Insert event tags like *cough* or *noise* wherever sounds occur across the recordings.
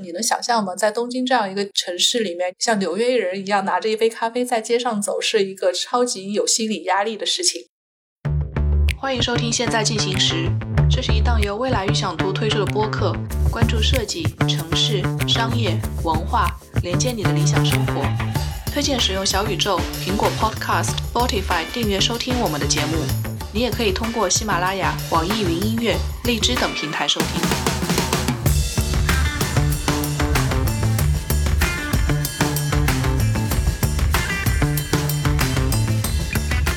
你能想象吗？在东京这样一个城市里面，像纽约人一样拿着一杯咖啡在街上走，是一个超级有心理压力的事情。欢迎收听《现在进行时》，这是一档由未来预想图推出的播客，关注设计、城市、商业、文化，连接你的理想生活。推荐使用小宇宙、苹果 Podcast、Spotify 订阅收听我们的节目。你也可以通过喜马拉雅、网易云音乐、荔枝等平台收听。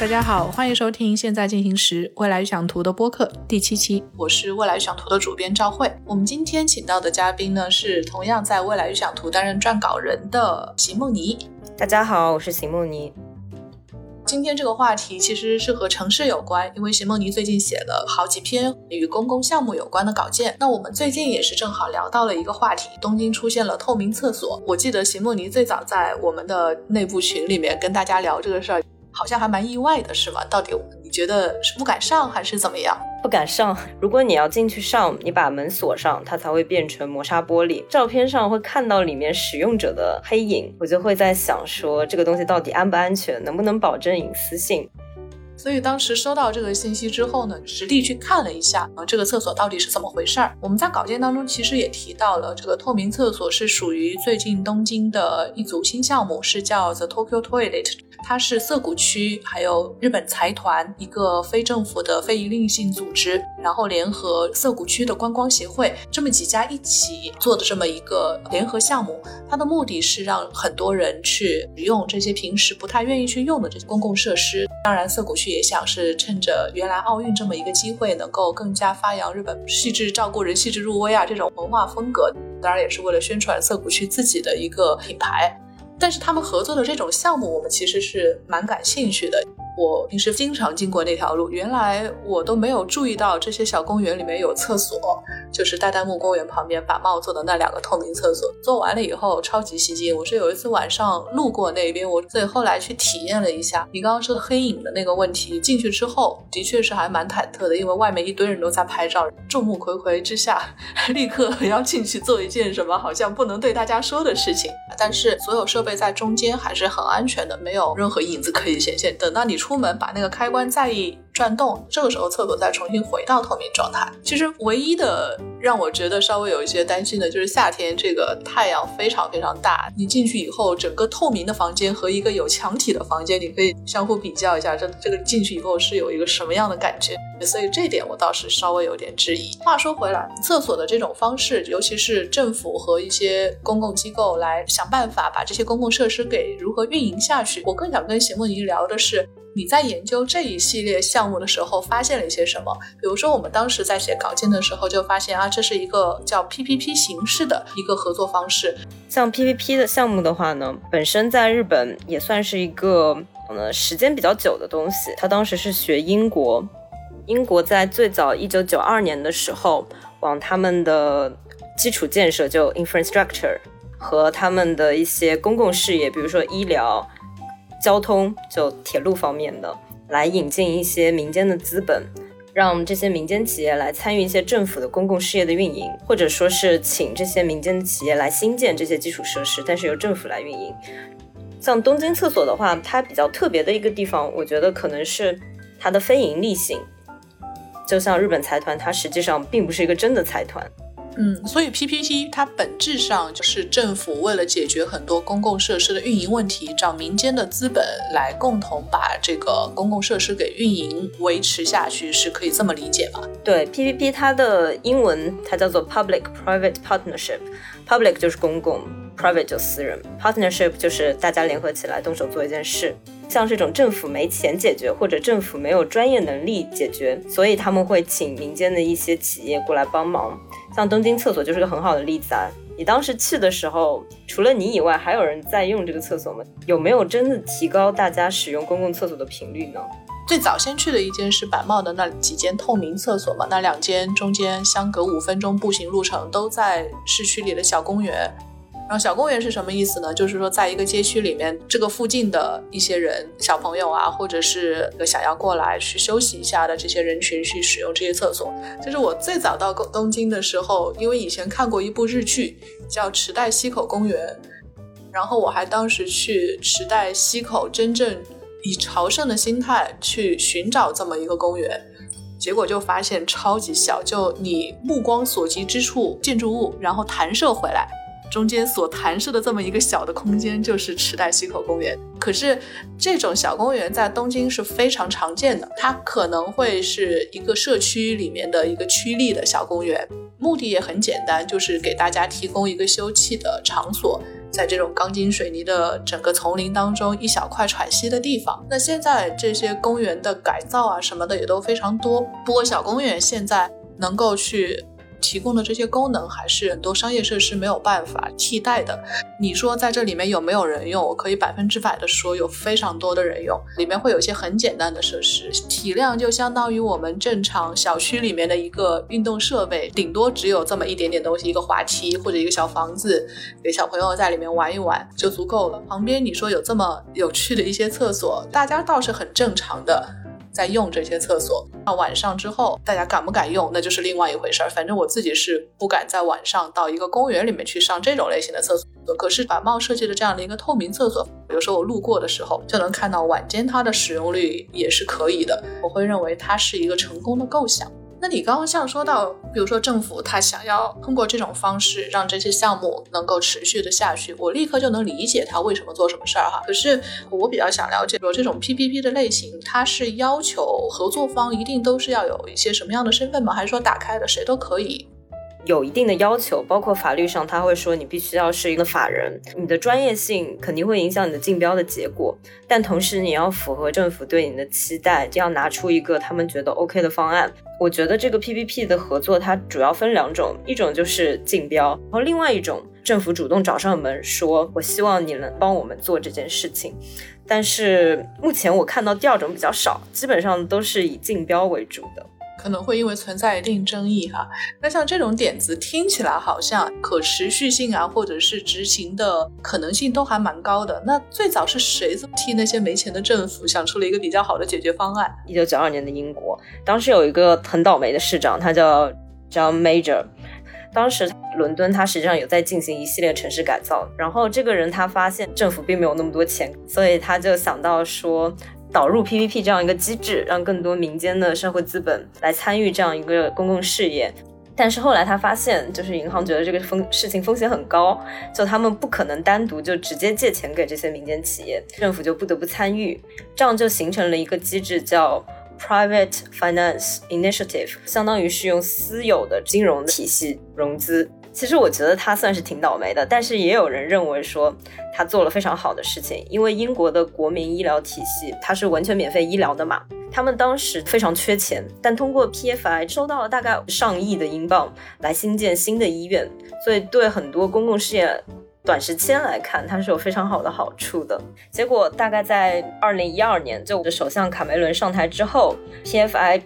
大家好，欢迎收听《现在进行时未来预想图》的播客第七期，我是未来预想图的主编赵慧。我们今天请到的嘉宾呢，是同样在未来预想图担任撰稿人的席梦妮。大家好，我是席梦妮。今天这个话题其实是和城市有关，因为席梦妮最近写了好几篇与公共项目有关的稿件。那我们最近也是正好聊到了一个话题，东京出现了透明厕所。我记得席梦妮最早在我们的内部群里面跟大家聊这个事儿。好像还蛮意外的，是吗？到底你觉得是不敢上还是怎么样？不敢上。*laughs* 如果你要进去上，你把门锁上，它才会变成磨砂玻璃。照片上会看到里面使用者的黑影，我就会在想说，这个东西到底安不安全，能不能保证隐私性？所以当时收到这个信息之后呢，实地去看了一下啊，这个厕所到底是怎么回事儿？我们在稿件当中其实也提到了，这个透明厕所是属于最近东京的一组新项目，是叫 The Tokyo Toilet。它是涩谷区还有日本财团一个非政府的非营利性组织，然后联合涩谷区的观光协会这么几家一起做的这么一个联合项目。它的目的是让很多人去使用这些平时不太愿意去用的这些公共设施。当然，涩谷区也想是趁着原来奥运这么一个机会，能够更加发扬日本细致照顾人、细致入微啊这种文化风格。当然，也是为了宣传涩谷区自己的一个品牌。但是他们合作的这种项目，我们其实是蛮感兴趣的。我平时经常经过那条路，原来我都没有注意到这些小公园里面有厕所，就是代代木公园旁边把帽做的那两个透明厕所，做完了以后超级吸睛。我是有一次晚上路过那边，我所以后来去体验了一下。你刚刚说的黑影的那个问题，进去之后的确是还蛮忐忑的，因为外面一堆人都在拍照，众目睽睽之下，立刻要进去做一件什么好像不能对大家说的事情。但是所有设备在中间还是很安全的，没有任何影子可以显现。等到你出门，把那个开关再一转动，这个时候厕所再重新回到透明状态。其实唯一的让我觉得稍微有一些担心的就是夏天这个太阳非常非常大，你进去以后，整个透明的房间和一个有墙体的房间，你可以相互比较一下，这这个进去以后是有一个什么样的感觉。所以这点我倒是稍微有点质疑。话说回来，厕所的这种方式，尤其是政府和一些公共机构来想办法把这些公共设施给如何运营下去，我更想跟席梦怡聊的是。你在研究这一系列项项目的时候，发现了一些什么？比如说，我们当时在写稿件的时候，就发现啊，这是一个叫 PPP 形式的一个合作方式。像 PPP 的项目的话呢，本身在日本也算是一个呃时间比较久的东西。他当时是学英国，英国在最早一九九二年的时候，往他们的基础建设就 infrastructure 和他们的一些公共事业，比如说医疗。交通就铁路方面的，来引进一些民间的资本，让这些民间企业来参与一些政府的公共事业的运营，或者说是请这些民间的企业来新建这些基础设施，但是由政府来运营。像东京厕所的话，它比较特别的一个地方，我觉得可能是它的非盈利性。就像日本财团，它实际上并不是一个真的财团。嗯，所以 PPT 它本质上就是政府为了解决很多公共设施的运营问题，找民间的资本来共同把这个公共设施给运营维持下去，是可以这么理解吗？对，PPP 它的英文它叫做 Public Private Partnership，Public 就是公共，Private 就私人，Partnership 就是大家联合起来动手做一件事。像这种政府没钱解决，或者政府没有专业能力解决，所以他们会请民间的一些企业过来帮忙。像东京厕所就是个很好的例子啊！你当时去的时候，除了你以外，还有人在用这个厕所吗？有没有真的提高大家使用公共厕所的频率呢？最早先去的一间是板茂的那几间透明厕所嘛，那两间中间相隔五分钟步行路程，都在市区里的小公园。然后小公园是什么意思呢？就是说，在一个街区里面，这个附近的一些人，小朋友啊，或者是想要过来去休息一下的这些人群，去使用这些厕所。就是我最早到东京的时候，因为以前看过一部日剧，叫《池袋西口公园》，然后我还当时去池袋西口，真正以朝圣的心态去寻找这么一个公园。结果就发现超级小，就你目光所及之处建筑物，然后弹射回来，中间所弹射的这么一个小的空间就是池袋西口公园。可是这种小公园在东京是非常常见的，它可能会是一个社区里面的一个区立的小公园，目的也很简单，就是给大家提供一个休憩的场所。在这种钢筋水泥的整个丛林当中，一小块喘息的地方。那现在这些公园的改造啊什么的也都非常多。不过小公园现在能够去。提供的这些功能还是很多商业设施没有办法替代的。你说在这里面有没有人用？我可以百分之百的说，有非常多的人用。里面会有一些很简单的设施，体量就相当于我们正常小区里面的一个运动设备，顶多只有这么一点点东西，一个滑梯或者一个小房子，给小朋友在里面玩一玩就足够了。旁边你说有这么有趣的一些厕所，大家倒是很正常的。在用这些厕所，那晚上之后，大家敢不敢用，那就是另外一回事儿。反正我自己是不敢在晚上到一个公园里面去上这种类型的厕所。可是板帽设计的这样的一个透明厕所，有时候我路过的时候就能看到晚间它的使用率也是可以的。我会认为它是一个成功的构想。那你刚刚像说到，比如说政府他想要通过这种方式让这些项目能够持续的下去，我立刻就能理解他为什么做什么事儿哈。可是我比较想了解，比如这种 PPP 的类型，它是要求合作方一定都是要有一些什么样的身份吗？还是说打开的谁都可以？有一定的要求，包括法律上，他会说你必须要是一个法人，你的专业性肯定会影响你的竞标的结果，但同时你要符合政府对你的期待，要拿出一个他们觉得 OK 的方案。我觉得这个 PPP 的合作它主要分两种，一种就是竞标，然后另外一种政府主动找上门说，我希望你能帮我们做这件事情。但是目前我看到第二种比较少，基本上都是以竞标为主的。可能会因为存在一定争议哈，那像这种点子听起来好像可持续性啊，或者是执行的可能性都还蛮高的。那最早是谁替那些没钱的政府想出了一个比较好的解决方案？一九九二年的英国，当时有一个很倒霉的市长，他叫 John Major。当时伦敦他实际上有在进行一系列城市改造，然后这个人他发现政府并没有那么多钱，所以他就想到说。导入 PPP 这样一个机制，让更多民间的社会资本来参与这样一个公共事业。但是后来他发现，就是银行觉得这个风事情风险很高，就他们不可能单独就直接借钱给这些民间企业，政府就不得不参与，这样就形成了一个机制，叫 Private Finance Initiative，相当于是用私有的金融体系融资。其实我觉得他算是挺倒霉的，但是也有人认为说他做了非常好的事情，因为英国的国民医疗体系它是完全免费医疗的嘛，他们当时非常缺钱，但通过 PFI 收到了大概上亿的英镑来新建新的医院，所以对很多公共事业短时间来看它是有非常好的好处的。结果大概在二零一二年，就首相卡梅伦上台之后，PFI。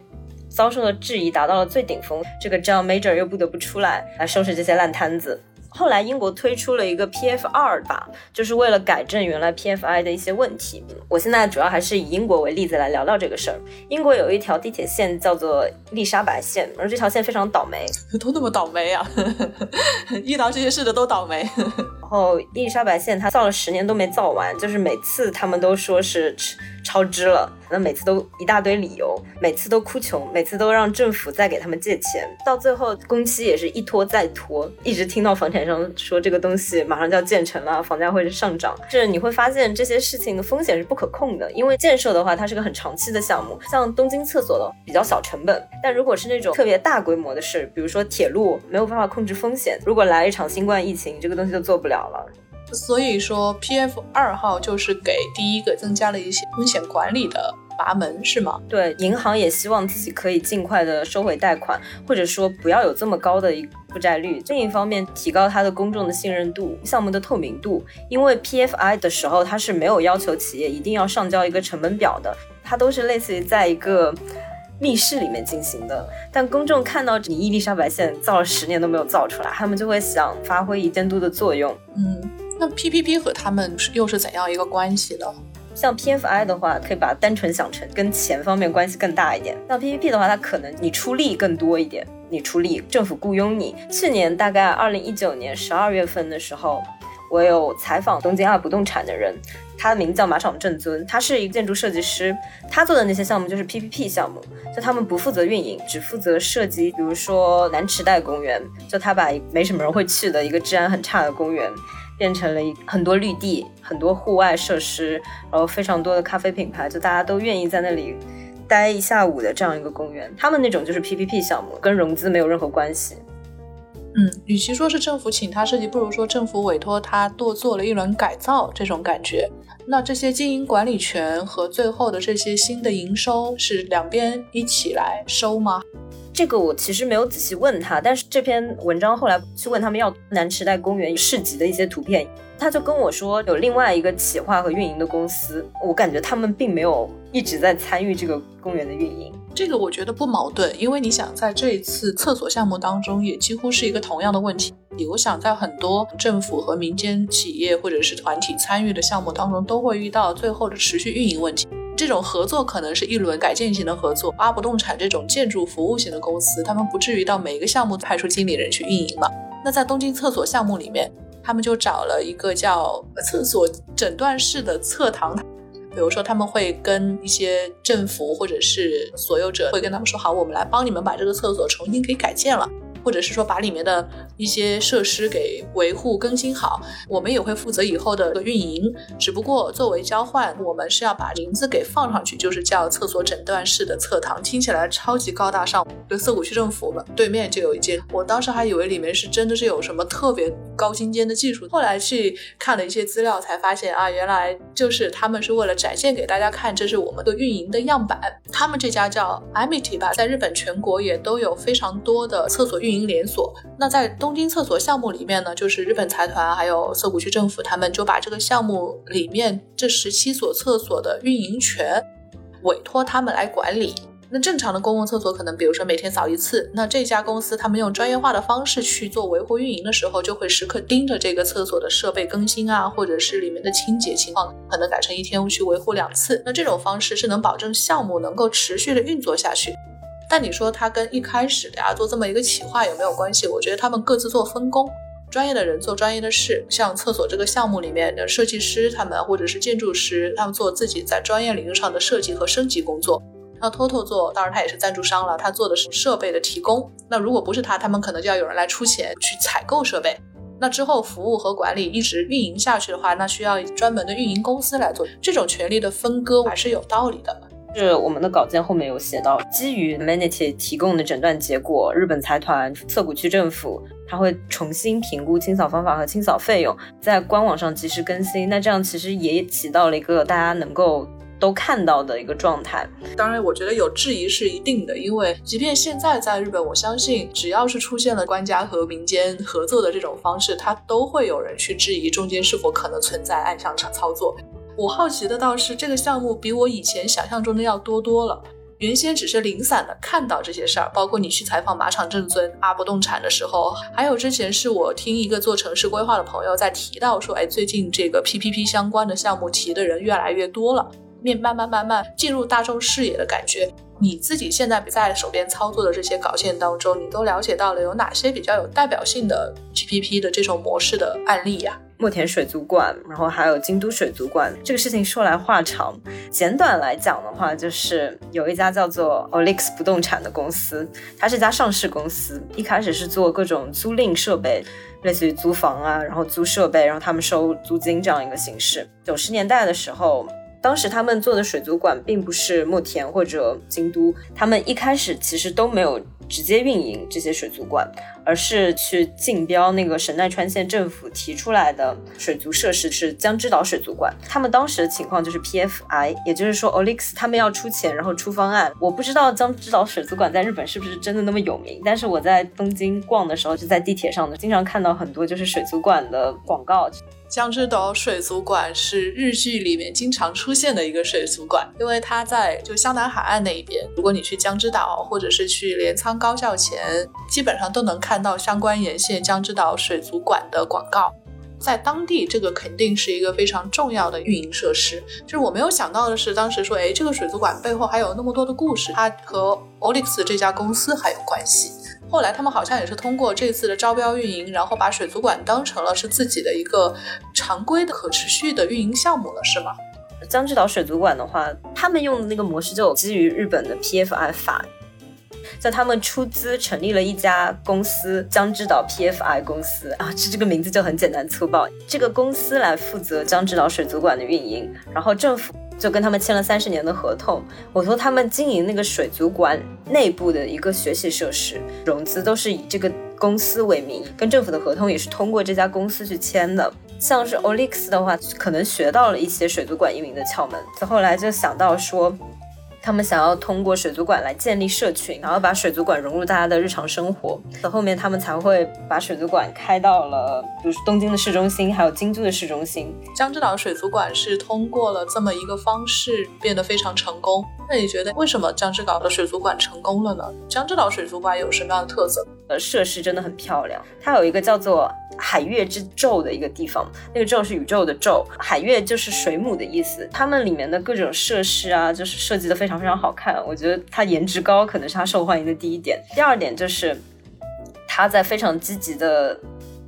遭受的质疑达到了最顶峰，这个 John Major 又不得不出来来收拾这些烂摊子。后来英国推出了一个 PF 二吧，就是为了改正原来 PFI 的一些问题。我现在主要还是以英国为例子来聊聊这个事儿。英国有一条地铁线叫做伊丽莎白线，而这条线非常倒霉，都那么倒霉啊！*laughs* 遇到这些事的都倒霉。然后伊丽莎白线它造了十年都没造完，就是每次他们都说是超支了。那每次都一大堆理由，每次都哭穷，每次都让政府再给他们借钱，到最后工期也是一拖再拖，一直听到房产商说这个东西马上就要建成了，房价会是上涨。是你会发现这些事情的风险是不可控的，因为建设的话它是个很长期的项目，像东京厕所的比较小成本，但如果是那种特别大规模的事，比如说铁路没有办法控制风险，如果来一场新冠疫情，这个东西就做不了了。所以说，PF 二号就是给第一个增加了一些风险管理的阀门，是吗？对，银行也希望自己可以尽快的收回贷款，或者说不要有这么高的一负债率。另一方面，提高它的公众的信任度、项目的透明度。因为 PFI 的时候，它是没有要求企业一定要上交一个成本表的，它都是类似于在一个。密室里面进行的。但公众看到你伊丽莎白线造了十年都没有造出来，他们就会想发挥一监督的作用。嗯，那 PPP 和他们是又是怎样一个关系呢？像 PFI 的话，可以把单纯想成跟钱方面关系更大一点。像 PPP 的话，它可能你出力更多一点，你出力，政府雇佣你。去年大概二零一九年十二月份的时候，我有采访东京二不动产的人，他的名字叫马场正尊，他是一个建筑设计师，他做的那些项目就是 PPP 项目，就他们不负责运营，只负责设计。比如说南池袋公园，就他把没什么人会去的一个治安很差的公园。变成了一很多绿地，很多户外设施，然后非常多的咖啡品牌，就大家都愿意在那里待一下午的这样一个公园。他们那种就是 PPP 项目，跟融资没有任何关系。嗯，与其说是政府请他设计，不如说政府委托他多做了一轮改造，这种感觉。那这些经营管理权和最后的这些新的营收是两边一起来收吗？这个我其实没有仔细问他，但是这篇文章后来去问他们要南池袋公园市集的一些图片，他就跟我说有另外一个企划和运营的公司，我感觉他们并没有一直在参与这个公园的运营。这个我觉得不矛盾，因为你想在这一次厕所项目当中，也几乎是一个同样的问题。我想在很多政府和民间企业或者是团体参与的项目当中，都会遇到最后的持续运营问题。这种合作可能是一轮改建型的合作，阿不动产这种建筑服务型的公司，他们不至于到每一个项目派出经理人去运营嘛。那在东京厕所项目里面，他们就找了一个叫厕所诊断室的侧堂，比如说他们会跟一些政府或者是所有者会跟他们说好，我们来帮你们把这个厕所重新给改建了。或者是说把里面的一些设施给维护更新好，我们也会负责以后的运营。只不过作为交换，我们是要把名字给放上去，就是叫厕所诊断室的侧堂，听起来超级高大上。就涩谷区政府对面就有一间，我当时还以为里面是真的是有什么特别高精尖的技术，后来去看了一些资料才发现啊，原来就是他们是为了展现给大家看，这是我们的运营的样板。他们这家叫 Amity 吧，在日本全国也都有非常多的厕所运。连锁，那在东京厕所项目里面呢，就是日本财团还有涩谷区政府，他们就把这个项目里面这十七所厕所的运营权委托他们来管理。那正常的公共厕所可能，比如说每天扫一次，那这家公司他们用专业化的方式去做维护运营的时候，就会时刻盯着这个厕所的设备更新啊，或者是里面的清洁情况，可能改成一天去维护两次。那这种方式是能保证项目能够持续的运作下去。但你说他跟一开始的呀做这么一个企划有没有关系？我觉得他们各自做分工，专业的人做专业的事。像厕所这个项目里面的设计师，他们或者是建筑师，他们做自己在专业领域上的设计和升级工作。那 Toto 做，当然他也是赞助商了，他做的是设备的提供。那如果不是他，他们可能就要有人来出钱去采购设备。那之后服务和管理一直运营下去的话，那需要专门的运营公司来做。这种权利的分割还是有道理的。是我们的稿件后面有写到，基于 Manity 提供的诊断结果，日本财团涩谷区政府他会重新评估清扫方法和清扫费用，在官网上及时更新。那这样其实也起到了一个大家能够都看到的一个状态。当然，我觉得有质疑是一定的，因为即便现在在日本，我相信只要是出现了官家和民间合作的这种方式，它都会有人去质疑中间是否可能存在暗箱操作。我好奇的倒是这个项目比我以前想象中的要多多了。原先只是零散的看到这些事儿，包括你去采访马场正尊阿不动产的时候，还有之前是我听一个做城市规划的朋友在提到说，哎，最近这个 PPP 相关的项目提的人越来越多了，面慢慢慢慢进入大众视野的感觉。你自己现在在手边操作的这些稿件当中，你都了解到了有哪些比较有代表性的 PPP 的这种模式的案例呀？墨田水族馆，然后还有京都水族馆。这个事情说来话长，简短来讲的话，就是有一家叫做 Olix 不动产的公司，它是一家上市公司，一开始是做各种租赁设备，类似于租房啊，然后租设备，然后他们收租金这样一个形式。九十年代的时候。当时他们做的水族馆并不是墨田或者京都，他们一开始其实都没有直接运营这些水族馆，而是去竞标那个神奈川县政府提出来的水族设施是江之岛水族馆。他们当时的情况就是 PFI，也就是说 Olix 他们要出钱，然后出方案。我不知道江之岛水族馆在日本是不是真的那么有名，但是我在东京逛的时候，就在地铁上呢，经常看到很多就是水族馆的广告。江之岛水族馆是日剧里面经常出现的一个水族馆，因为它在就湘南海岸那一边。如果你去江之岛，或者是去镰仓高校前，基本上都能看看到相关沿线江之岛水族馆的广告。在当地，这个肯定是一个非常重要的运营设施。就是我没有想到的是，当时说，哎，这个水族馆背后还有那么多的故事，它和 Olix 这家公司还有关系。后来他们好像也是通过这次的招标运营，然后把水族馆当成了是自己的一个常规的可持续的运营项目了，是吗？江之岛水族馆的话，他们用的那个模式就基于日本的 PFI 法，在他们出资成立了一家公司——江之岛 PFI 公司啊，这这个名字就很简单粗暴。这个公司来负责江之岛水族馆的运营，然后政府。就跟他们签了三十年的合同，我说他们经营那个水族馆内部的一个学习设施，融资都是以这个公司为名，跟政府的合同也是通过这家公司去签的。像是 Olix 的话，可能学到了一些水族馆运营的窍门，后来就想到说。他们想要通过水族馆来建立社群，然后把水族馆融入大家的日常生活。到后面他们才会把水族馆开到了，比如东京的市中心，还有京都的市中心。江之岛水族馆是通过了这么一个方式变得非常成功。那你觉得为什么江之岛的水族馆成功了呢？江之岛水族馆有什么样的特色？呃，设施真的很漂亮。它有一个叫做海月之宙的一个地方，那个宙是宇宙的宙，海月就是水母的意思。它们里面的各种设施啊，就是设计的非常非常好看。我觉得它颜值高，可能是它受欢迎的第一点。第二点就是他在非常积极的。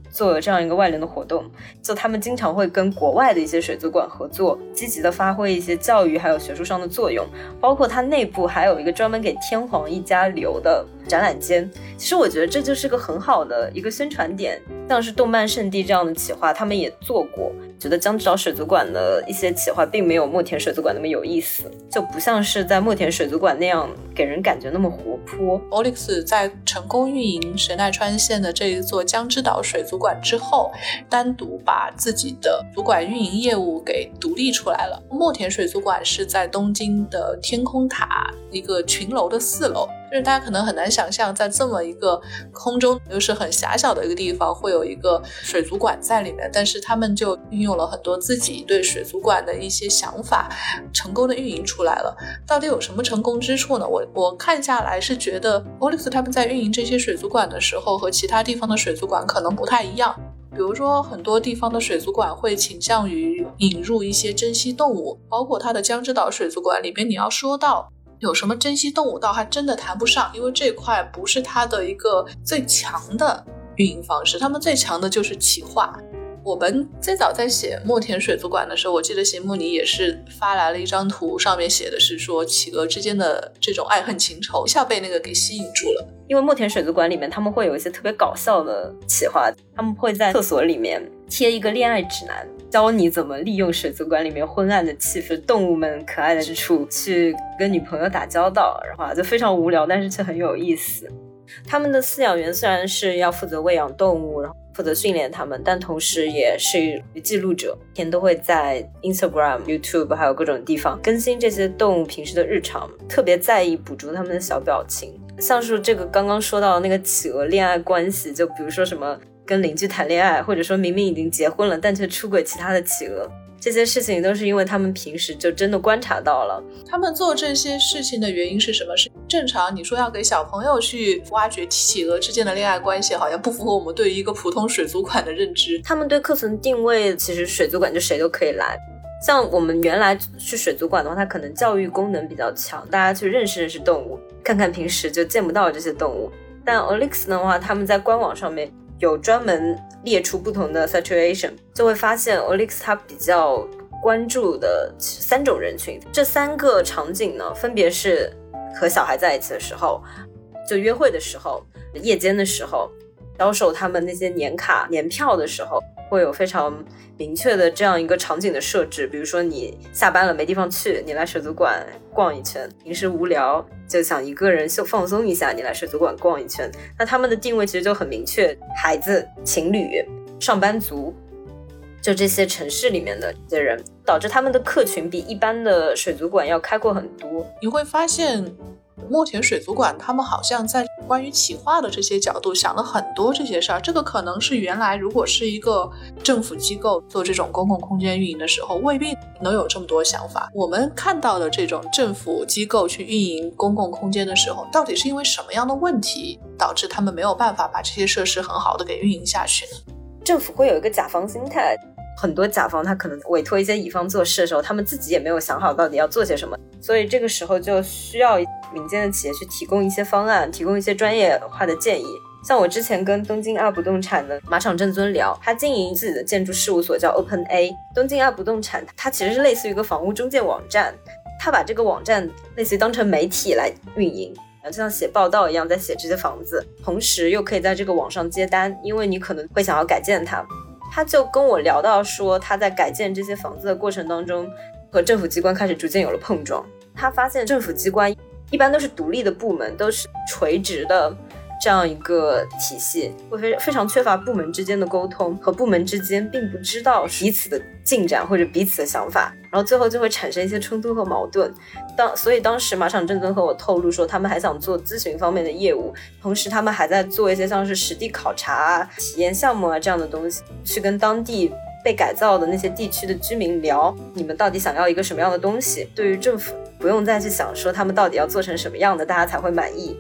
做这样一个外联的活动，就他们经常会跟国外的一些水族馆合作，积极的发挥一些教育还有学术上的作用。包括他内部还有一个专门给天皇一家留的展览间。其实我觉得这就是个很好的一个宣传点，像是动漫圣地这样的企划，他们也做过。觉得江之岛水族馆的一些企划并没有墨田水族馆那么有意思，就不像是在墨田水族馆那样给人感觉那么活泼。Olix 在成功运营神奈川县的这一座江之岛水族馆之后，单独把自己的主管运营业务给独立出来了。墨田水族馆是在东京的天空塔一个群楼的四楼。就是大家可能很难想象，在这么一个空中又是很狭小的一个地方，会有一个水族馆在里面。但是他们就运用了很多自己对水族馆的一些想法，成功的运营出来了。到底有什么成功之处呢？我我看下来是觉得，Olix 他们在运营这些水族馆的时候，和其他地方的水族馆可能不太一样。比如说，很多地方的水族馆会倾向于引入一些珍稀动物，包括它的江之岛水族馆里边，你要说到。有什么珍稀动物倒还真的谈不上，因为这块不是它的一个最强的运营方式，他们最强的就是企划。我们最早在写墨田水族馆的时候，我记得席木尼也是发来了一张图，上面写的是说企鹅之间的这种爱恨情仇，一下被那个给吸引住了。因为墨田水族馆里面他们会有一些特别搞笑的企划，他们会在厕所里面贴一个恋爱指南。教你怎么利用水族馆里面昏暗的气氛、动物们可爱的之处去跟女朋友打交道，然后就非常无聊，但是却很有意思。他们的饲养员虽然是要负责喂养动物，然后负责训练他们，但同时也是记录者，每天都会在 Instagram、YouTube *laughs* 还有各种地方更新这些动物平时的日常，特别在意捕捉他们的小表情，像是这个刚刚说到的那个企鹅恋爱关系，就比如说什么。跟邻居谈恋爱，或者说明明已经结婚了，但却出轨其他的企鹅，这些事情都是因为他们平时就真的观察到了。他们做这些事情的原因是什么？是正常？你说要给小朋友去挖掘企鹅之间的恋爱关系，好像不符合我们对于一个普通水族馆的认知。他们对课程定位，其实水族馆就谁都可以来。像我们原来去水族馆的话，它可能教育功能比较强，大家去认识认识动物，看看平时就见不到这些动物。但 Olix 的话，他们在官网上面。有专门列出不同的 situation，就会发现 Olix 他比较关注的三种人群。这三个场景呢，分别是和小孩在一起的时候，就约会的时候，夜间的时候，销售他们那些年卡、年票的时候，会有非常明确的这样一个场景的设置。比如说，你下班了没地方去，你来水族馆逛一圈；平时无聊就想一个人就放松一下，你来水族馆逛一圈。那他们的定位其实就很明确：孩子、情侣、上班族。就这些城市里面的这些人，导致他们的客群比一般的水族馆要开阔很多。你会发现，墨田水族馆他们好像在关于企划的这些角度想了很多这些事儿。这个可能是原来如果是一个政府机构做这种公共空间运营的时候，未必能有这么多想法。我们看到的这种政府机构去运营公共空间的时候，到底是因为什么样的问题导致他们没有办法把这些设施很好的给运营下去呢？政府会有一个甲方心态。很多甲方他可能委托一些乙方做事的时候，他们自己也没有想好到底要做些什么，所以这个时候就需要民间的企业去提供一些方案，提供一些专业化的建议。像我之前跟东京二不动产的马场正尊聊，他经营自己的建筑事务所叫 Open A。东京二不动产它其实是类似于一个房屋中介网站，他把这个网站类似于当成媒体来运营，就像写报道一样在写这些房子，同时又可以在这个网上接单，因为你可能会想要改建它。他就跟我聊到说，他在改建这些房子的过程当中，和政府机关开始逐渐有了碰撞。他发现政府机关一般都是独立的部门，都是垂直的。这样一个体系会非非常缺乏部门之间的沟通，和部门之间并不知道彼此的进展或者彼此的想法，然后最后就会产生一些冲突和矛盾。当所以当时马场正尊和我透露说，他们还想做咨询方面的业务，同时他们还在做一些像是实地考察啊、体验项目啊这样的东西，去跟当地被改造的那些地区的居民聊，你们到底想要一个什么样的东西？对于政府，不用再去想说他们到底要做成什么样的，大家才会满意。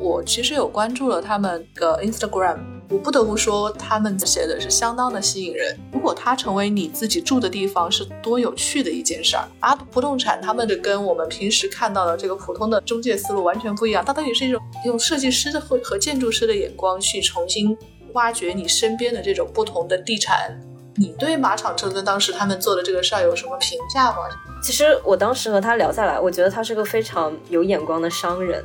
我其实有关注了他们的 Instagram，我不得不说他们写的是相当的吸引人。如果它成为你自己住的地方，是多有趣的一件事儿。啊，不动产他们的跟我们平时看到的这个普通的中介思路完全不一样，它到底是一种用设计师的和和建筑师的眼光去重新挖掘你身边的这种不同的地产。你对马场正尊当时他们做的这个事儿有什么评价吗？其实我当时和他聊下来，我觉得他是个非常有眼光的商人。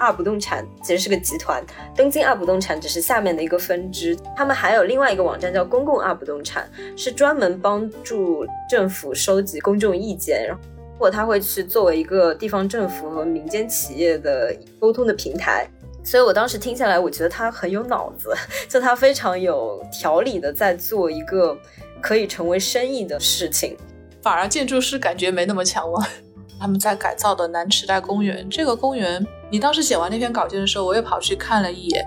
二不动产其实是个集团，东京二不动产只是下面的一个分支。他们还有另外一个网站叫公共二不动产，是专门帮助政府收集公众意见，然后或他会去作为一个地方政府和民间企业的沟通的平台。所以我当时听下来，我觉得他很有脑子，就他非常有条理的在做一个可以成为生意的事情。反而建筑师感觉没那么强了。他们在改造的南池袋公园，这个公园，你当时写完那篇稿件的时候，我也跑去看了一眼，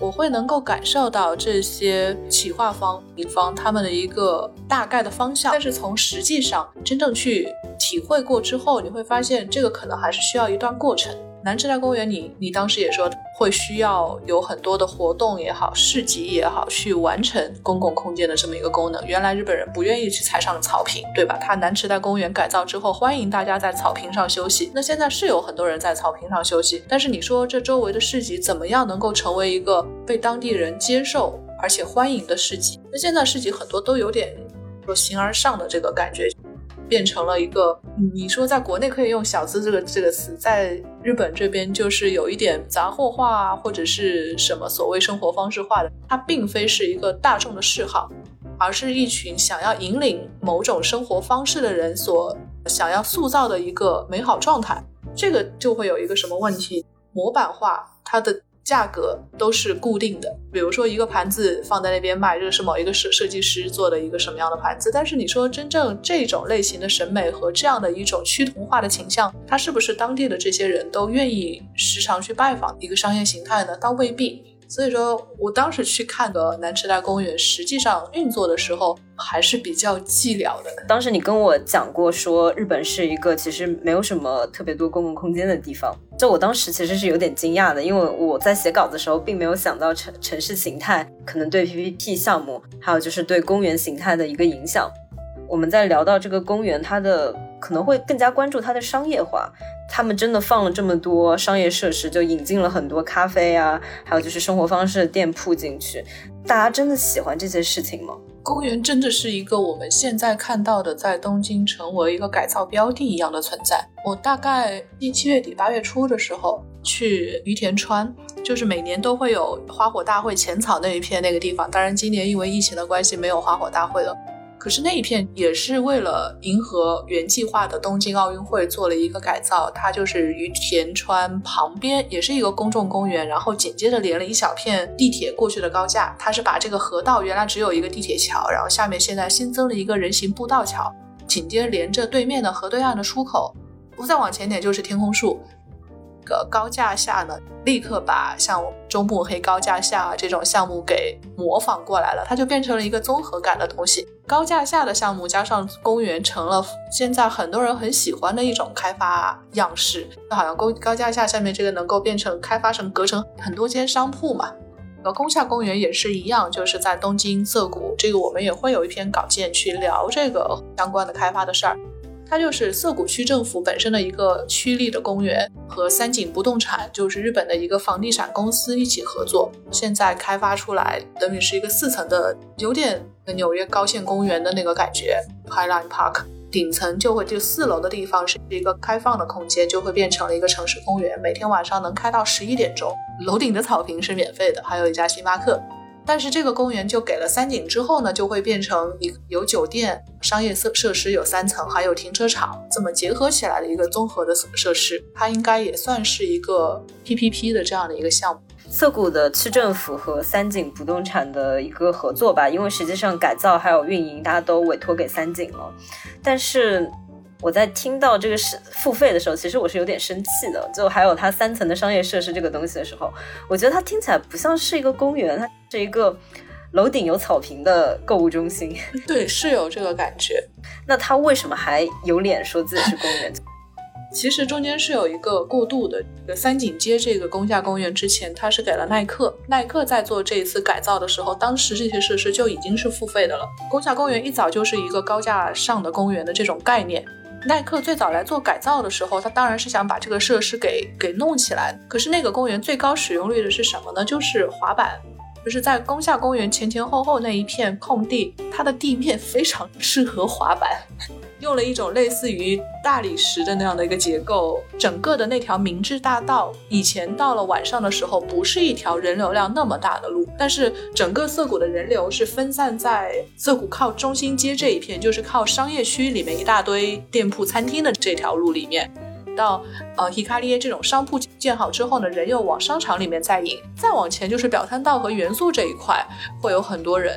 我会能够感受到这些企划方、乙方他们的一个大概的方向，但是从实际上真正去体会过之后，你会发现这个可能还是需要一段过程。南池袋公园，你你当时也说会需要有很多的活动也好，市集也好，去完成公共空间的这么一个功能。原来日本人不愿意去踩上草坪，对吧？它南池袋公园改造之后，欢迎大家在草坪上休息。那现在是有很多人在草坪上休息，但是你说这周围的市集怎么样能够成为一个被当地人接受而且欢迎的市集？那现在市集很多都有点说形而上的这个感觉。变成了一个，你说在国内可以用“小资”这个这个词，在日本这边就是有一点杂货化或者是什么所谓生活方式化的，它并非是一个大众的嗜好，而是一群想要引领某种生活方式的人所想要塑造的一个美好状态。这个就会有一个什么问题？模板化，它的。价格都是固定的，比如说一个盘子放在那边卖，这个是某一个设设计师做的一个什么样的盘子。但是你说真正这种类型的审美和这样的一种趋同化的倾向，它是不是当地的这些人都愿意时常去拜访一个商业形态呢？倒未必。所以说我当时去看的南池袋公园，实际上运作的时候还是比较寂寥的。当时你跟我讲过，说日本是一个其实没有什么特别多公共空间的地方。就我当时其实是有点惊讶的，因为我在写稿子的时候，并没有想到城城市形态可能对 PPT 项目，还有就是对公园形态的一个影响。我们在聊到这个公园，它的可能会更加关注它的商业化。他们真的放了这么多商业设施，就引进了很多咖啡啊，还有就是生活方式的店铺进去。大家真的喜欢这些事情吗？公园真的是一个我们现在看到的，在东京成为一个改造标的一样的存在。我大概一七月底八月初的时候去于田川。就是每年都会有花火大会浅草那一片那个地方。当然，今年因为疫情的关系没有花火大会了。可是那一片也是为了迎合原计划的东京奥运会做了一个改造，它就是于田川旁边也是一个公众公园，然后紧接着连了一小片地铁过去的高架。它是把这个河道原来只有一个地铁桥，然后下面现在新增了一个人行步道桥，紧接着连着对面的河对岸的出口。不再往前点就是天空树。个高架下呢，立刻把像中目黑高架下这种项目给模仿过来了，它就变成了一个综合感的东西。高架下的项目加上公园，成了现在很多人很喜欢的一种开发样式。就好像高高架下下面这个能够变成开发成隔成很多间商铺嘛。呃，宫下公园也是一样，就是在东京涩谷，这个我们也会有一篇稿件去聊这个相关的开发的事儿。它就是涩谷区政府本身的一个区立的公园，和三井不动产，就是日本的一个房地产公司一起合作，现在开发出来，等于是一个四层的，有点纽约高线公园的那个感觉，Highline Park，顶层就会就四楼的地方是一个开放的空间，就会变成了一个城市公园，每天晚上能开到十一点钟，楼顶的草坪是免费的，还有一家星巴克。但是这个公园就给了三井之后呢，就会变成一有酒店、商业设设施有三层，还有停车场，这么结合起来的一个综合的设施，它应该也算是一个 PPP 的这样的一个项目。涩谷的区政府和三井不动产的一个合作吧，因为实际上改造还有运营，大家都委托给三井了，但是。我在听到这个是付费的时候，其实我是有点生气的。就还有它三层的商业设施这个东西的时候，我觉得它听起来不像是一个公园，它是一个楼顶有草坪的购物中心。*laughs* 对，是有这个感觉。那他为什么还有脸说自己是公园？其实中间是有一个过渡的。三井街这个宫下公园之前，它是给了耐克。耐克在做这一次改造的时候，当时这些设施就已经是付费的了。宫下公园一早就是一个高架上的公园的这种概念。耐克最早来做改造的时候，他当然是想把这个设施给给弄起来。可是那个公园最高使用率的是什么呢？就是滑板，就是在宫下公园前前后后那一片空地，它的地面非常适合滑板。用了一种类似于大理石的那样的一个结构，整个的那条明治大道，以前到了晚上的时候，不是一条人流量那么大的路，但是整个涩谷的人流是分散在涩谷靠中心街这一片，就是靠商业区里面一大堆店铺、餐厅的这条路里面。到呃 Hikari 这种商铺建好之后呢，人又往商场里面再引，再往前就是表参道和元素这一块会有很多人。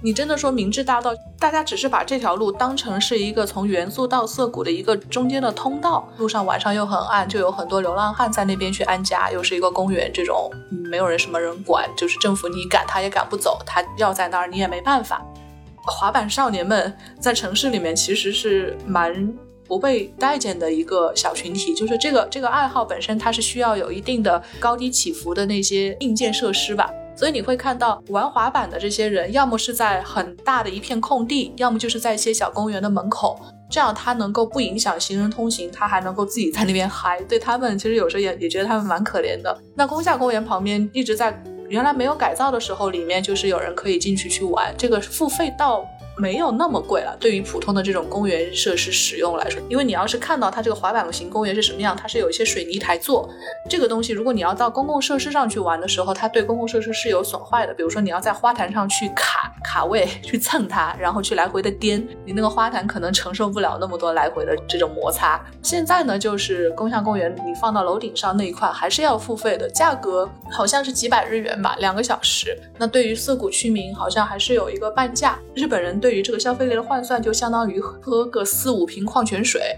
你真的说明治大道，大家只是把这条路当成是一个从元素到涩谷的一个中间的通道，路上晚上又很暗，就有很多流浪汉在那边去安家，又是一个公园，这种没有人什么人管，就是政府你赶他也赶不走，他要在那儿你也没办法。滑板少年们在城市里面其实是蛮。不被待见的一个小群体，就是这个这个爱好本身，它是需要有一定的高低起伏的那些硬件设施吧。所以你会看到玩滑板的这些人，要么是在很大的一片空地，要么就是在一些小公园的门口，这样他能够不影响行人通行，他还能够自己在那边嗨。对他们，其实有时候也也觉得他们蛮可怜的。那宫下公园旁边一直在原来没有改造的时候，里面就是有人可以进去去玩，这个付费到。没有那么贵了，对于普通的这种公园设施使用来说，因为你要是看到它这个滑板型公园是什么样，它是有一些水泥台座，这个东西如果你要到公共设施上去玩的时候，它对公共设施是有损坏的。比如说你要在花坛上去卡卡位去蹭它，然后去来回的颠，你那个花坛可能承受不了那么多来回的这种摩擦。现在呢，就是宫下公园，你放到楼顶上那一块还是要付费的，价格好像是几百日元吧，两个小时。那对于涩谷区民，好像还是有一个半价。日本人。对于这个消费类的换算，就相当于喝个四五瓶矿泉水，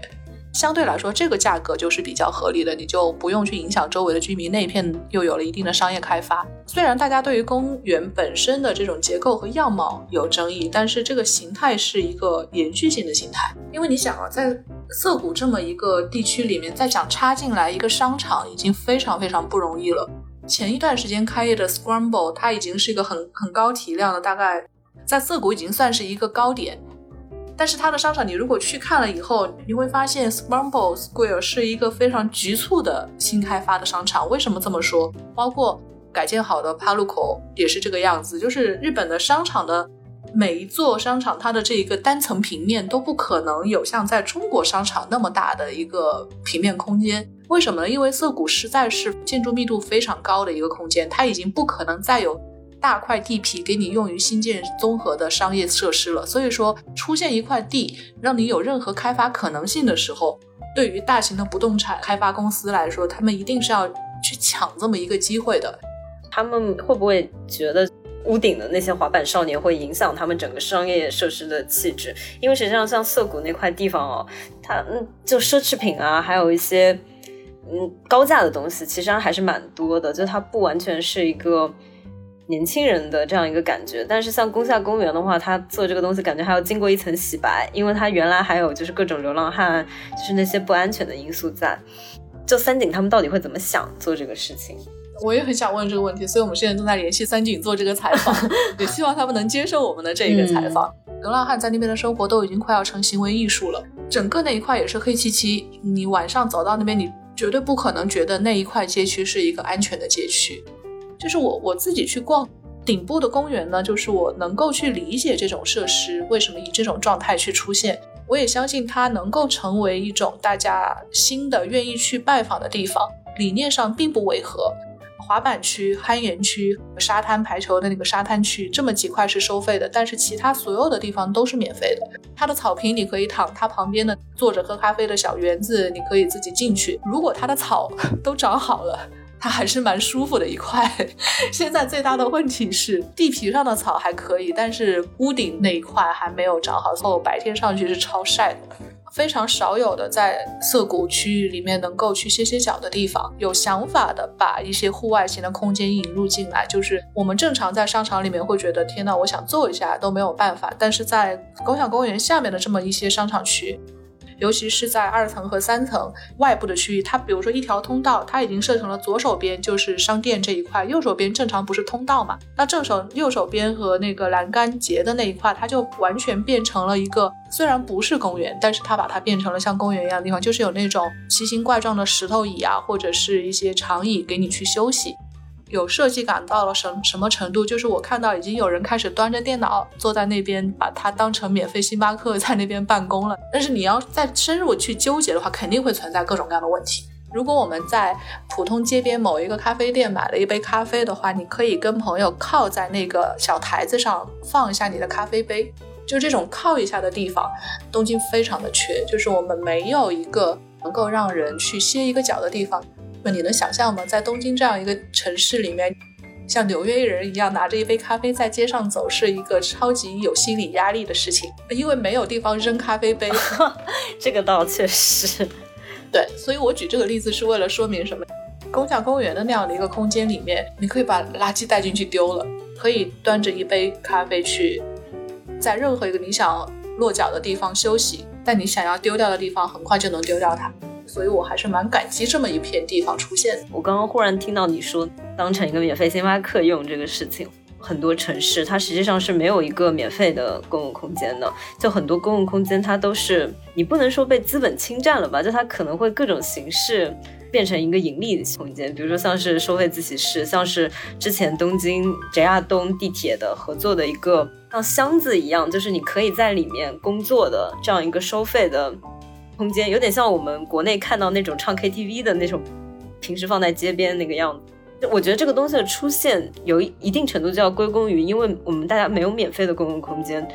相对来说，这个价格就是比较合理的，你就不用去影响周围的居民。那一片又有了一定的商业开发。虽然大家对于公园本身的这种结构和样貌有争议，但是这个形态是一个延续性的形态。因为你想啊，在涩谷这么一个地区里面，再想插进来一个商场，已经非常非常不容易了。前一段时间开业的 Scramble，它已经是一个很很高体量的，大概。在涩谷已经算是一个高点，但是它的商场，你如果去看了以后，你会发现 Scramble Square 是一个非常局促的新开发的商场。为什么这么说？包括改建好的 Paluco 也是这个样子，就是日本的商场的每一座商场它的这一个单层平面都不可能有像在中国商场那么大的一个平面空间。为什么呢？因为涩谷实在是建筑密度非常高的一个空间，它已经不可能再有大块地皮给你用于新建综合的商业设施了。所以说，出现一块地让你有任何开发可能性的时候，对于大型的不动产开发公司来说，他们一定是要去抢这么一个机会的。他们会不会觉得？屋顶的那些滑板少年会影响他们整个商业设施的气质，因为实际上像涩谷那块地方哦，它嗯就奢侈品啊，还有一些嗯高价的东西，其实还是蛮多的，就它不完全是一个年轻人的这样一个感觉。但是像宫下公园的话，他做这个东西感觉还要经过一层洗白，因为他原来还有就是各种流浪汉，就是那些不安全的因素在。就三井他们到底会怎么想做这个事情？我也很想问这个问题，所以我们现在正在联系三井做这个采访，也希望他们能接受我们的这一个采访。流浪汉在那边的生活都已经快要成行为艺术了，整个那一块也是黑漆漆，你晚上走到那边，你绝对不可能觉得那一块街区是一个安全的街区。就是我我自己去逛顶部的公园呢，就是我能够去理解这种设施为什么以这种状态去出现，我也相信它能够成为一种大家新的愿意去拜访的地方，理念上并不违和。滑板区、攀岩区、沙滩排球的那个沙滩区，这么几块是收费的，但是其他所有的地方都是免费的。它的草坪你可以躺，它旁边的坐着喝咖啡的小园子你可以自己进去。如果它的草 *laughs* 都长好了，它还是蛮舒服的一块。*laughs* 现在最大的问题是地皮上的草还可以，但是屋顶那一块还没有长好，后白天上去是超晒的。非常少有的在涩谷区域里面能够去歇歇脚的地方，有想法的把一些户外型的空间引入进来。就是我们正常在商场里面会觉得，天呐，我想坐一下都没有办法，但是在共享公园下面的这么一些商场区。尤其是在二层和三层外部的区域，它比如说一条通道，它已经设成了左手边就是商店这一块，右手边正常不是通道嘛？那正手右手边和那个栏杆结的那一块，它就完全变成了一个虽然不是公园，但是它把它变成了像公园一样的地方，就是有那种奇形怪状的石头椅啊，或者是一些长椅给你去休息。有设计感到了什什么程度？就是我看到已经有人开始端着电脑坐在那边，把它当成免费星巴克在那边办公了。但是你要再深入去纠结的话，肯定会存在各种各样的问题。如果我们在普通街边某一个咖啡店买了一杯咖啡的话，你可以跟朋友靠在那个小台子上放一下你的咖啡杯，就这种靠一下的地方，东京非常的缺，就是我们没有一个能够让人去歇一个脚的地方。你能想象吗？在东京这样一个城市里面，像纽约人一样拿着一杯咖啡在街上走，是一个超级有心理压力的事情，因为没有地方扔咖啡杯。*laughs* 这个倒确实，*laughs* 对。所以我举这个例子是为了说明什么？公享公园的那样的一个空间里面，你可以把垃圾带进去丢了，可以端着一杯咖啡去，在任何一个你想落脚的地方休息，但你想要丢掉的地方，很快就能丢掉它。所以我还是蛮感激这么一片地方出现。我刚刚忽然听到你说当成一个免费星巴克用这个事情，很多城市它实际上是没有一个免费的公共空间的，就很多公共空间它都是你不能说被资本侵占了吧，就它可能会各种形式变成一个盈利的空间，比如说像是收费自习室，像是之前东京 JR 东地铁的合作的一个像箱子一样，就是你可以在里面工作的这样一个收费的。空间有点像我们国内看到那种唱 KTV 的那种，平时放在街边那个样子。我觉得这个东西的出现有一定程度就要归功于，因为我们大家没有免费的公共空间。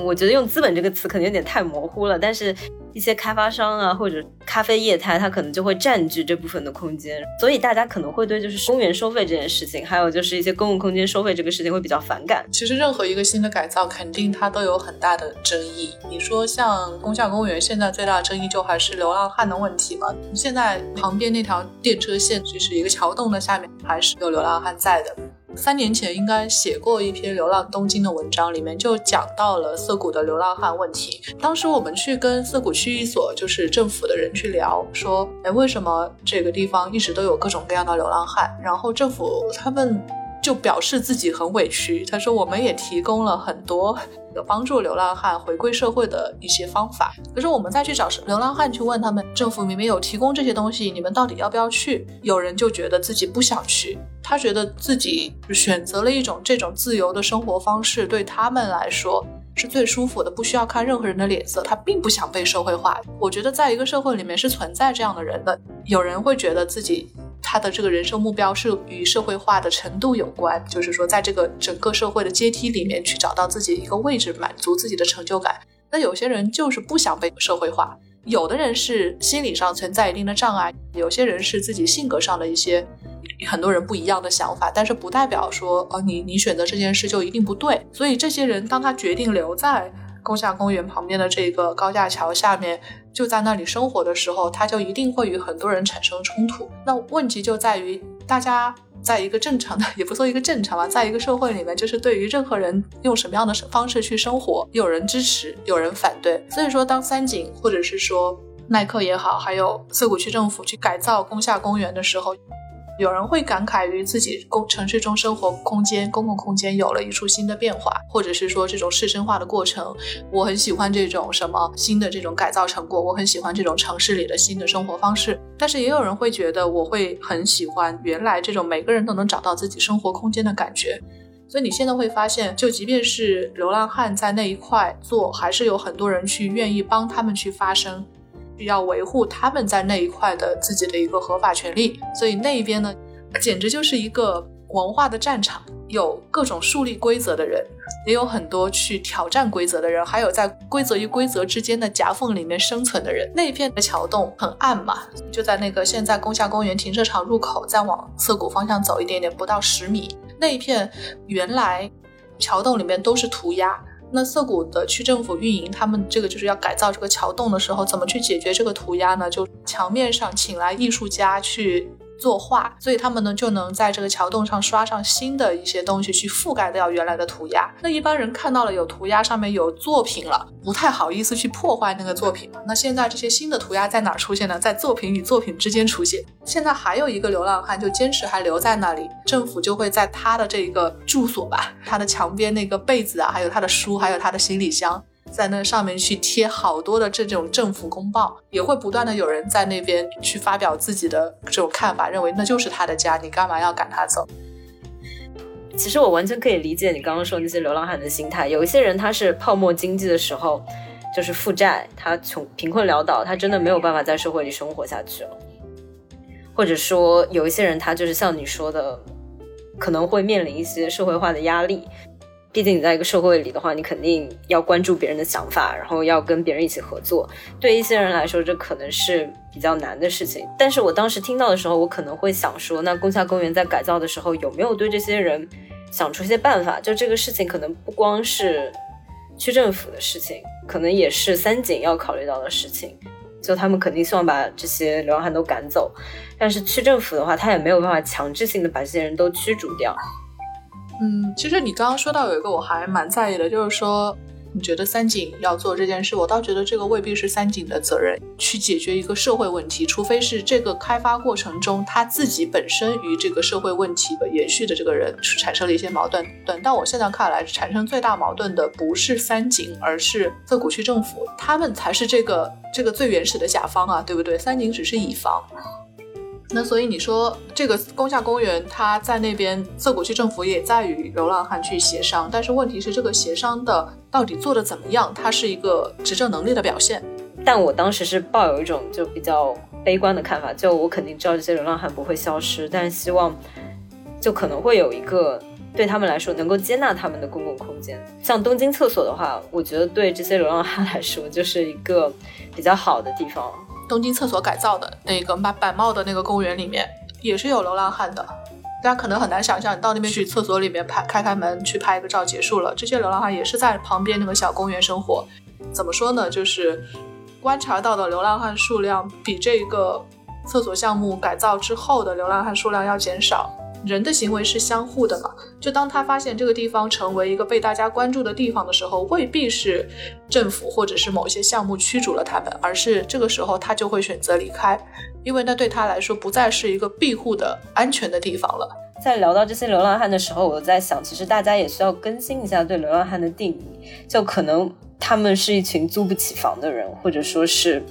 我觉得用资本这个词可能有点太模糊了，但是一些开发商啊或者咖啡业态，它可能就会占据这部分的空间，所以大家可能会对就是公园收费这件事情，还有就是一些公共空间收费这个事情会比较反感。其实任何一个新的改造，肯定它都有很大的争议。你说像宫下公园，现在最大的争议就还是流浪汉的问题嘛？现在旁边那条电车线就是一个桥洞的下面，还是有流浪汉在的。三年前应该写过一篇《流浪东京》的文章，里面就讲到了涩谷的流浪汉问题。当时我们去跟涩谷区一所，就是政府的人去聊，说，哎，为什么这个地方一直都有各种各样的流浪汉？然后政府他们就表示自己很委屈。他说：“我们也提供了很多有帮助流浪汉回归社会的一些方法，可是我们再去找流浪汉去问他们，政府明明有提供这些东西，你们到底要不要去？有人就觉得自己不想去，他觉得自己选择了一种这种自由的生活方式，对他们来说是最舒服的，不需要看任何人的脸色，他并不想被社会化。我觉得在一个社会里面是存在这样的人的，有人会觉得自己。”他的这个人生目标是与社会化的程度有关，就是说，在这个整个社会的阶梯里面去找到自己一个位置，满足自己的成就感。那有些人就是不想被社会化，有的人是心理上存在一定的障碍，有些人是自己性格上的一些很多人不一样的想法，但是不代表说，哦，你你选择这件事就一定不对。所以这些人，当他决定留在。宫下公园旁边的这个高架桥下面，就在那里生活的时候，他就一定会与很多人产生冲突。那问题就在于，大家在一个正常的，*laughs* 也不说一个正常吧，在一个社会里面，就是对于任何人用什么样的方式去生活，有人支持，有人反对。所以说，当三井或者是说耐克也好，还有涩谷区政府去改造宫下公园的时候。有人会感慨于自己公城市中生活空间、公共空间有了一处新的变化，或者是说这种市生化的过程，我很喜欢这种什么新的这种改造成果，我很喜欢这种城市里的新的生活方式。但是也有人会觉得，我会很喜欢原来这种每个人都能找到自己生活空间的感觉。所以你现在会发现，就即便是流浪汉在那一块做，还是有很多人去愿意帮他们去发声。要维护他们在那一块的自己的一个合法权利，所以那一边呢，简直就是一个文化的战场，有各种树立规则的人，也有很多去挑战规则的人，还有在规则与规则之间的夹缝里面生存的人。那一片的桥洞很暗嘛，就在那个现在宫下公园停车场入口，再往涩谷方向走一点点，不到十米，那一片原来桥洞里面都是涂鸦。那涩谷的区政府运营，他们这个就是要改造这个桥洞的时候，怎么去解决这个涂鸦呢？就墙面上请来艺术家去。作画，所以他们呢就能在这个桥洞上刷上新的一些东西，去覆盖掉原来的涂鸦。那一般人看到了有涂鸦，上面有作品了，不太好意思去破坏那个作品。那现在这些新的涂鸦在哪儿出现呢？在作品与作品之间出现。现在还有一个流浪汉就坚持还留在那里，政府就会在他的这个住所吧，他的墙边那个被子啊，还有他的书，还有他的行李箱。在那上面去贴好多的这种政府公报，也会不断的有人在那边去发表自己的这种看法，认为那就是他的家，你干嘛要赶他走？其实我完全可以理解你刚刚说那些流浪汉的心态。有一些人他是泡沫经济的时候就是负债，他穷贫困潦倒，他真的没有办法在社会里生活下去了。或者说有一些人他就是像你说的，可能会面临一些社会化的压力。毕竟你在一个社会里的话，你肯定要关注别人的想法，然后要跟别人一起合作。对一些人来说，这可能是比较难的事情。但是我当时听到的时候，我可能会想说，那宫下公园在改造的时候，有没有对这些人想出一些办法？就这个事情，可能不光是区政府的事情，可能也是三井要考虑到的事情。就他们肯定希望把这些流浪汉都赶走，但是区政府的话，他也没有办法强制性的把这些人都驱逐掉。嗯，其实你刚刚说到有一个我还蛮在意的，就是说你觉得三井要做这件事，我倒觉得这个未必是三井的责任去解决一个社会问题，除非是这个开发过程中他自己本身与这个社会问题的延续的这个人产生了一些矛盾。但我现在看来，产生最大矛盾的不是三井，而是涩谷区政府，他们才是这个这个最原始的甲方啊，对不对？三井只是乙方。那所以你说这个宫下公园，它在那边涩谷区政府也在与流浪汉去协商，但是问题是这个协商的到底做的怎么样？它是一个执政能力的表现。但我当时是抱有一种就比较悲观的看法，就我肯定知道这些流浪汉不会消失，但是希望就可能会有一个对他们来说能够接纳他们的公共空间。像东京厕所的话，我觉得对这些流浪汉来说就是一个比较好的地方。东京厕所改造的那个板板茂的那个公园里面也是有流浪汉的，大家可能很难想象，你到那边去厕所里面拍开开门去拍一个照结束了，这些流浪汉也是在旁边那个小公园生活。怎么说呢？就是观察到的流浪汉数量比这个厕所项目改造之后的流浪汉数量要减少。人的行为是相互的嘛？就当他发现这个地方成为一个被大家关注的地方的时候，未必是政府或者是某些项目驱逐了他们，而是这个时候他就会选择离开，因为那对他来说不再是一个庇护的安全的地方了。在聊到这些流浪汉的时候，我在想，其实大家也需要更新一下对流浪汉的定义，就可能他们是一群租不起房的人，或者说是。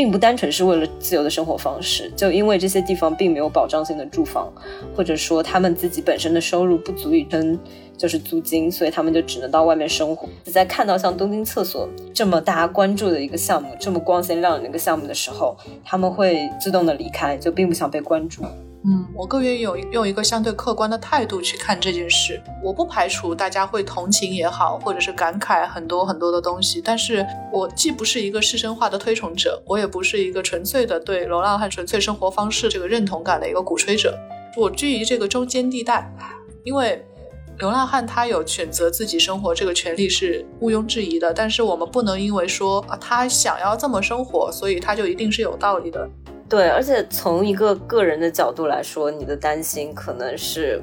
并不单纯是为了自由的生活方式，就因为这些地方并没有保障性的住房，或者说他们自己本身的收入不足以撑就是租金，所以他们就只能到外面生活。在看到像东京厕所这么大家关注的一个项目，这么光鲜亮丽的一个项目的时候，他们会自动的离开，就并不想被关注。嗯，我更愿意有用一个相对客观的态度去看这件事。我不排除大家会同情也好，或者是感慨很多很多的东西。但是我既不是一个市生化的推崇者，我也不是一个纯粹的对流浪汉纯粹生活方式这个认同感的一个鼓吹者。我居于这个中间地带，因为流浪汉他有选择自己生活这个权利是毋庸置疑的。但是我们不能因为说啊他想要这么生活，所以他就一定是有道理的。对，而且从一个个人的角度来说，你的担心可能是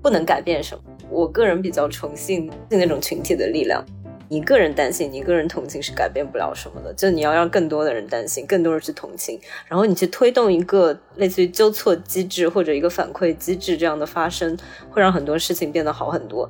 不能改变什么。我个人比较崇信那种群体的力量。你个人担心，你个人同情是改变不了什么的。就你要让更多的人担心，更多人去同情，然后你去推动一个类似于纠错机制或者一个反馈机制这样的发生，会让很多事情变得好很多。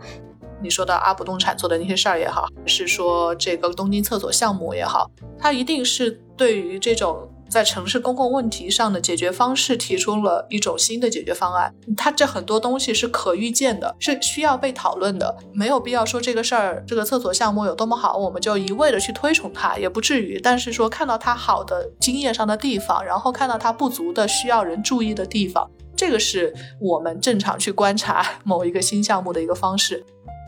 你说的阿不动产做的那些事儿也好，是说这个东京厕所项目也好，它一定是对于这种。在城市公共问题上的解决方式提出了一种新的解决方案，它这很多东西是可预见的，是需要被讨论的，没有必要说这个事儿，这个厕所项目有多么好，我们就一味的去推崇它，也不至于。但是说看到它好的经验上的地方，然后看到它不足的需要人注意的地方，这个是我们正常去观察 *laughs* 某一个新项目的一个方式。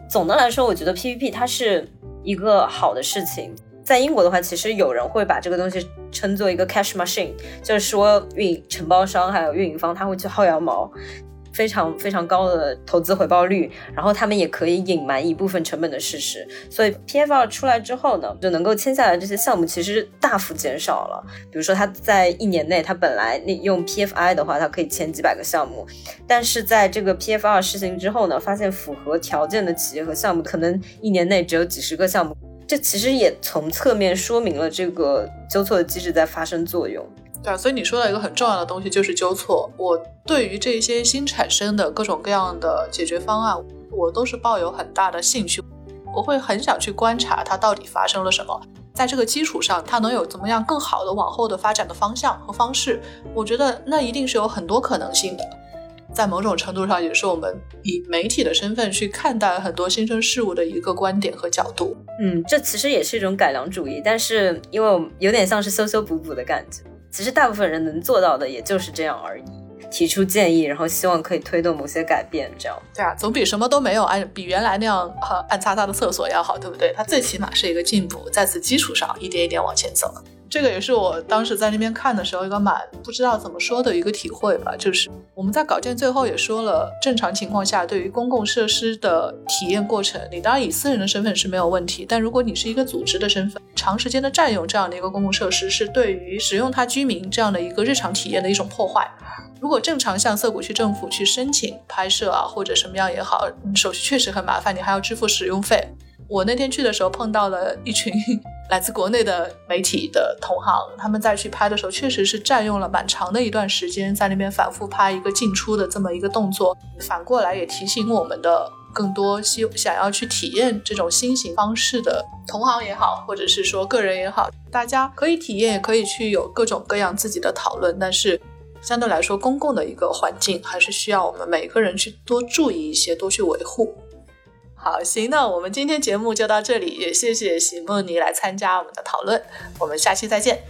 总的来说，我觉得 PPP 它是一个好的事情。在英国的话，其实有人会把这个东西称作一个 cash machine，就是说运承包商还有运营方他会去薅羊毛，非常非常高的投资回报率，然后他们也可以隐瞒一部分成本的事实。所以 PFR 出来之后呢，就能够签下来这些项目其实大幅减少了。比如说他在一年内，他本来那用 PFI 的话，他可以签几百个项目，但是在这个 PFR 实行之后呢，发现符合条件的企业和项目可能一年内只有几十个项目。这其实也从侧面说明了这个纠错的机制在发生作用。对啊，所以你说到一个很重要的东西就是纠错。我对于这些新产生的各种各样的解决方案，我都是抱有很大的兴趣。我会很想去观察它到底发生了什么，在这个基础上，它能有怎么样更好的往后的发展的方向和方式？我觉得那一定是有很多可能性的。在某种程度上，也是我们以媒体的身份去看待很多新生事物的一个观点和角度。嗯，这其实也是一种改良主义，但是因为我有点像是修修补补的感觉。其实大部分人能做到的也就是这样而已，提出建议，然后希望可以推动某些改变，这样。对啊，总比什么都没有，按比原来那样哈暗擦擦的厕所要好，对不对？它最起码是一个进步，在此基础上一点一点往前走。这个也是我当时在那边看的时候一个蛮不知道怎么说的一个体会吧，就是我们在稿件最后也说了，正常情况下对于公共设施的体验过程，你当然以私人的身份是没有问题，但如果你是一个组织的身份，长时间的占用这样的一个公共设施，是对于使用它居民这样的一个日常体验的一种破坏。如果正常向涩谷区政府去申请拍摄啊或者什么样也好，手续确实很麻烦，你还要支付使用费。我那天去的时候碰到了一群。来自国内的媒体的同行，他们在去拍的时候，确实是占用了蛮长的一段时间，在那边反复拍一个进出的这么一个动作。反过来也提醒我们的更多希想要去体验这种新型方式的同行也好，或者是说个人也好，大家可以体验，也可以去有各种各样自己的讨论。但是相对来说，公共的一个环境还是需要我们每个人去多注意一些，多去维护。好，行，那我们今天节目就到这里，也谢谢席梦妮来参加我们的讨论，我们下期再见。*laughs*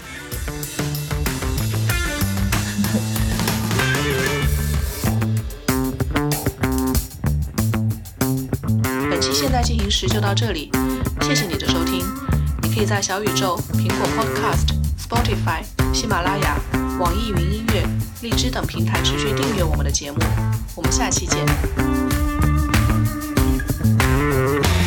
本期现在进行时就到这里，谢谢你的收听。你可以在小宇宙、苹果 Podcast、Spotify、喜马拉雅、网易云音乐、荔枝等平台持续订阅我们的节目。我们下期见。Mm-hmm.